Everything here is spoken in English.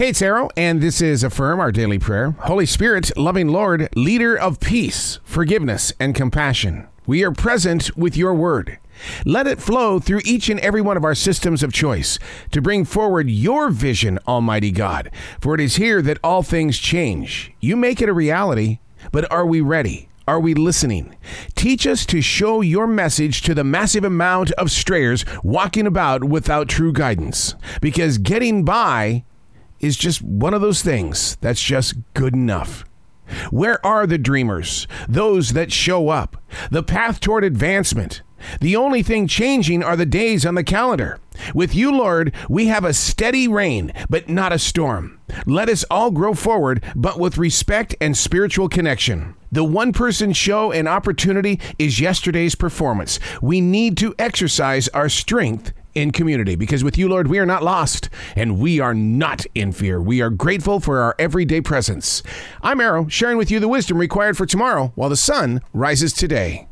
Hey, it's Arroe, and this is Affirm, our daily prayer. Holy Spirit, loving Lord, leader of peace, forgiveness, and compassion, we are present with your word. Let it flow through each and every one of our systems of choice to bring forward your vision, Almighty God. For it is here that all things change. You make it a reality, but are we ready? Are we listening? Teach us to show your message to the massive amount of strayers walking about without true guidance. Because getting by is just one of those things that's just good enough. Where are the dreamers, those that show up, the path toward advancement? The only thing changing are the days on the calendar. With you, Lord, we have a steady rain, but not a storm. Let us all grow forward, but with respect and spiritual connection. The one person show and opportunity is yesterday's performance. We need to exercise our strength in community because with you, Lord, we are not lost and we are not in fear. We are grateful for our everyday presence. I'm Arroe, sharing with you the wisdom required for tomorrow while the sun rises today.